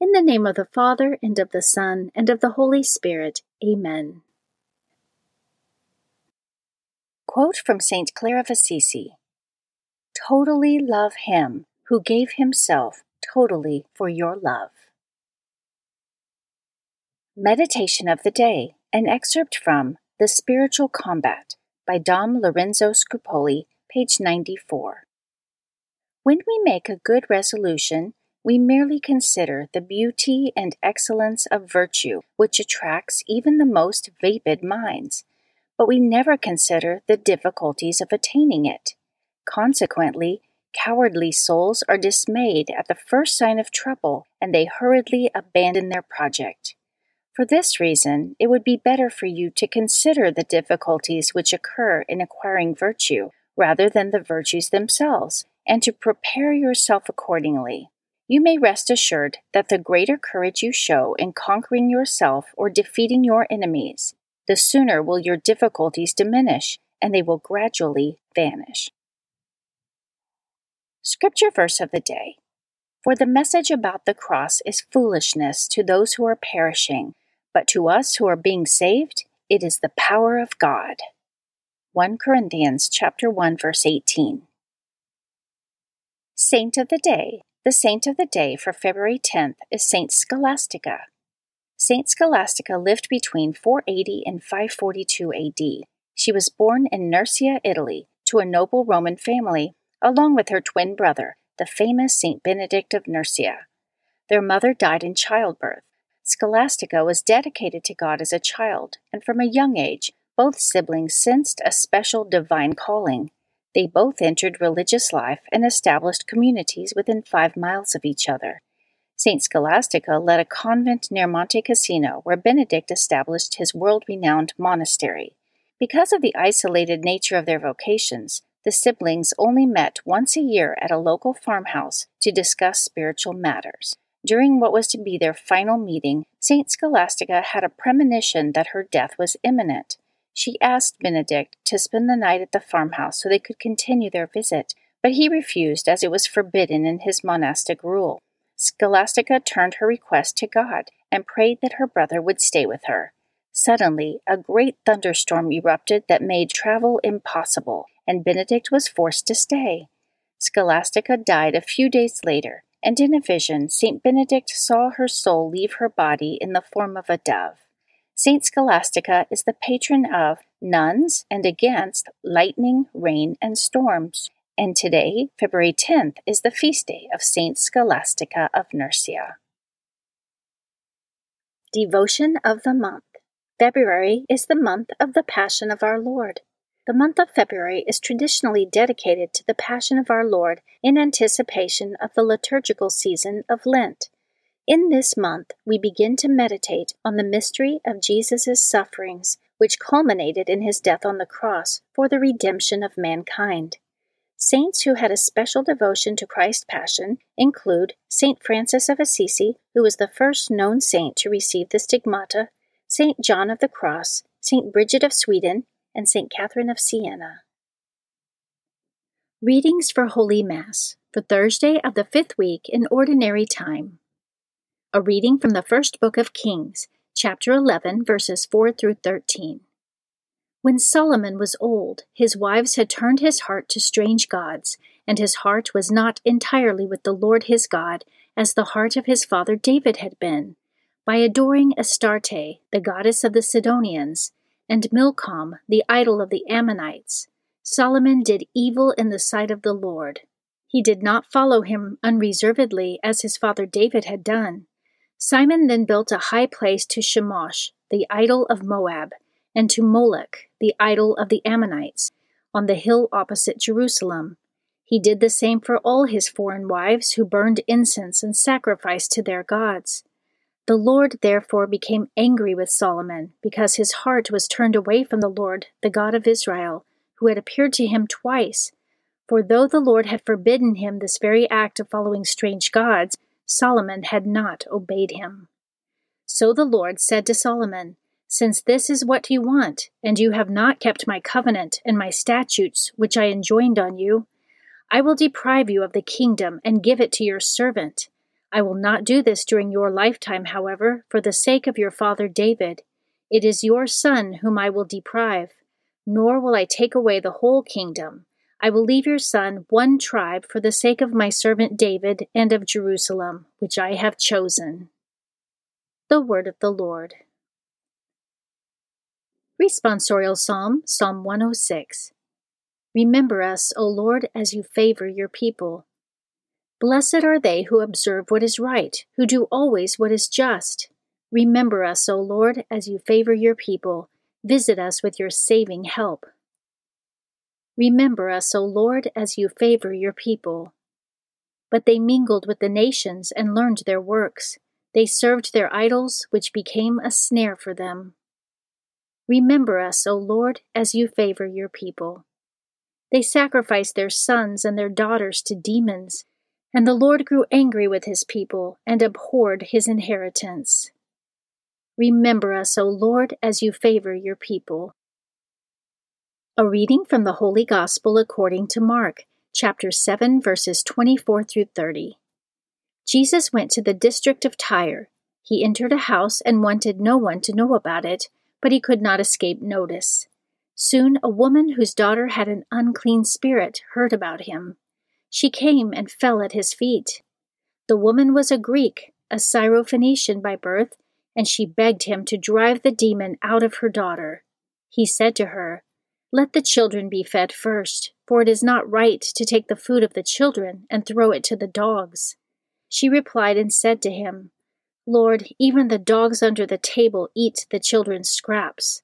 In the name of the Father, and of the Son, and of the Holy Spirit. Amen. Quote from St. Clare of Assisi Totally love him who gave himself totally for your love. Meditation of the Day, an excerpt from The Spiritual Combat by Dom Lorenzo Scupoli, page 94. When we make a good resolution, we merely consider the beauty and excellence of virtue which attracts even the most vapid minds, but we never consider the difficulties of attaining it. Consequently, cowardly souls are dismayed at the first sign of trouble and they hurriedly abandon their project. For this reason, it would be better for you to consider the difficulties which occur in acquiring virtue rather than the virtues themselves, and to prepare yourself accordingly you may rest assured that the greater courage you show in conquering yourself or defeating your enemies, the sooner will your difficulties diminish and they will gradually vanish. Scripture verse of the day For the message about the cross is foolishness to those who are perishing, but to us who are being saved, it is the power of God. 1 Corinthians chapter 1 verse 18. Saint of the day the saint of the day for February 10th is Saint Scholastica. Saint Scholastica lived between 480 and 542 AD. She was born in Nursia, Italy, to a noble Roman family, along with her twin brother, the famous Saint Benedict of Nursia. Their mother died in childbirth. Scholastica was dedicated to God as a child, and from a young age, both siblings sensed a special divine calling. They both entered religious life and established communities within five miles of each other. St. Scholastica led a convent near Monte Cassino where Benedict established his world renowned monastery. Because of the isolated nature of their vocations, the siblings only met once a year at a local farmhouse to discuss spiritual matters. During what was to be their final meeting, St. Scholastica had a premonition that her death was imminent. She asked Benedict to spend the night at the farmhouse so they could continue their visit, but he refused as it was forbidden in his monastic rule. Scholastica turned her request to God and prayed that her brother would stay with her. Suddenly, a great thunderstorm erupted that made travel impossible, and Benedict was forced to stay. Scholastica died a few days later, and in a vision, St. Benedict saw her soul leave her body in the form of a dove. Saint Scholastica is the patron of nuns and against lightning, rain, and storms. And today, February 10th, is the feast day of Saint Scholastica of Nursia. Devotion of the Month February is the month of the Passion of our Lord. The month of February is traditionally dedicated to the Passion of our Lord in anticipation of the liturgical season of Lent. In this month, we begin to meditate on the mystery of Jesus' sufferings, which culminated in his death on the cross for the redemption of mankind. Saints who had a special devotion to Christ's Passion include Saint Francis of Assisi, who was the first known saint to receive the stigmata, Saint John of the Cross, Saint Bridget of Sweden, and St. Catherine of Siena. Readings for Holy Mass for Thursday of the fifth week in Ordinary Time. A reading from the first book of Kings, chapter 11, verses 4 through 13. When Solomon was old, his wives had turned his heart to strange gods, and his heart was not entirely with the Lord his God, as the heart of his father David had been, by adoring Astarte, the goddess of the Sidonians, and Milcom, the idol of the Ammonites, Solomon did evil in the sight of the Lord. He did not follow him unreservedly as his father David had done. Solomon then built a high place to Chemosh, the idol of Moab, and to Moloch, the idol of the Ammonites, on the hill opposite Jerusalem. He did the same for all his foreign wives who burned incense and sacrificed to their gods. The Lord therefore became angry with Solomon, because his heart was turned away from the Lord, the God of Israel, who had appeared to him twice. For though the Lord had forbidden him this very act of following strange gods, Solomon had not obeyed him. So the Lord said to Solomon, Since this is what you want, and you have not kept my covenant and my statutes which I enjoined on you, I will deprive you of the kingdom and give it to your servant I will not do this during your lifetime, however, for the sake of your father David. It is your son whom I will deprive, nor will I take away the whole kingdom. I will leave your son one tribe for the sake of my servant David and of Jerusalem, which I have chosen. The Word of the Lord. Responsorial Psalm, Psalm 106. Remember us, O Lord, as you favor your people. Blessed are they who observe what is right, who do always what is just. Remember us, O Lord, as you favor your people. Visit us with your saving help. Remember us, O Lord, as you favor your people. But they mingled with the nations and learned their works. They served their idols, which became a snare for them. Remember us, O Lord, as you favor your people. They sacrificed their sons and their daughters to demons and the Lord grew angry with his people and abhorred his inheritance. Remember us, O Lord, as you favor your people. A reading from the Holy Gospel according to Mark, chapter 7, verses 24 through 30. Jesus went to the district of Tyre. He entered a house and wanted no one to know about it, but he could not escape notice. Soon a woman whose daughter had an unclean spirit heard about him. She came and fell at his feet. The woman was a Greek, a Syrophoenician by birth, and she begged him to drive the demon out of her daughter. He said to her, Let the children be fed first, for it is not right to take the food of the children and throw it to the dogs. She replied and said to him, Lord, even the dogs under the table eat the children's scraps.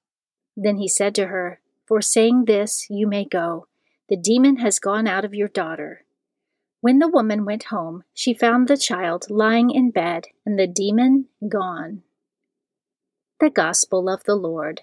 Then he said to her, For saying this, you may go. The demon has gone out of your daughter. When the woman went home, she found the child lying in bed and the demon gone. The Gospel of the Lord.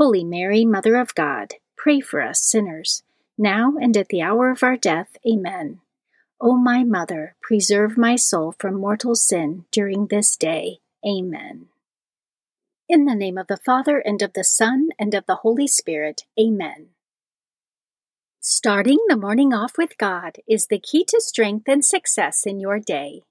Holy Mary, Mother of God, pray for us sinners, now and at the hour of our death. Amen. O my Mother, preserve my soul from mortal sin during this day. Amen. In the name of the Father, and of the Son, and of the Holy Spirit. Amen. Starting the morning off with God is the key to strength and success in your day.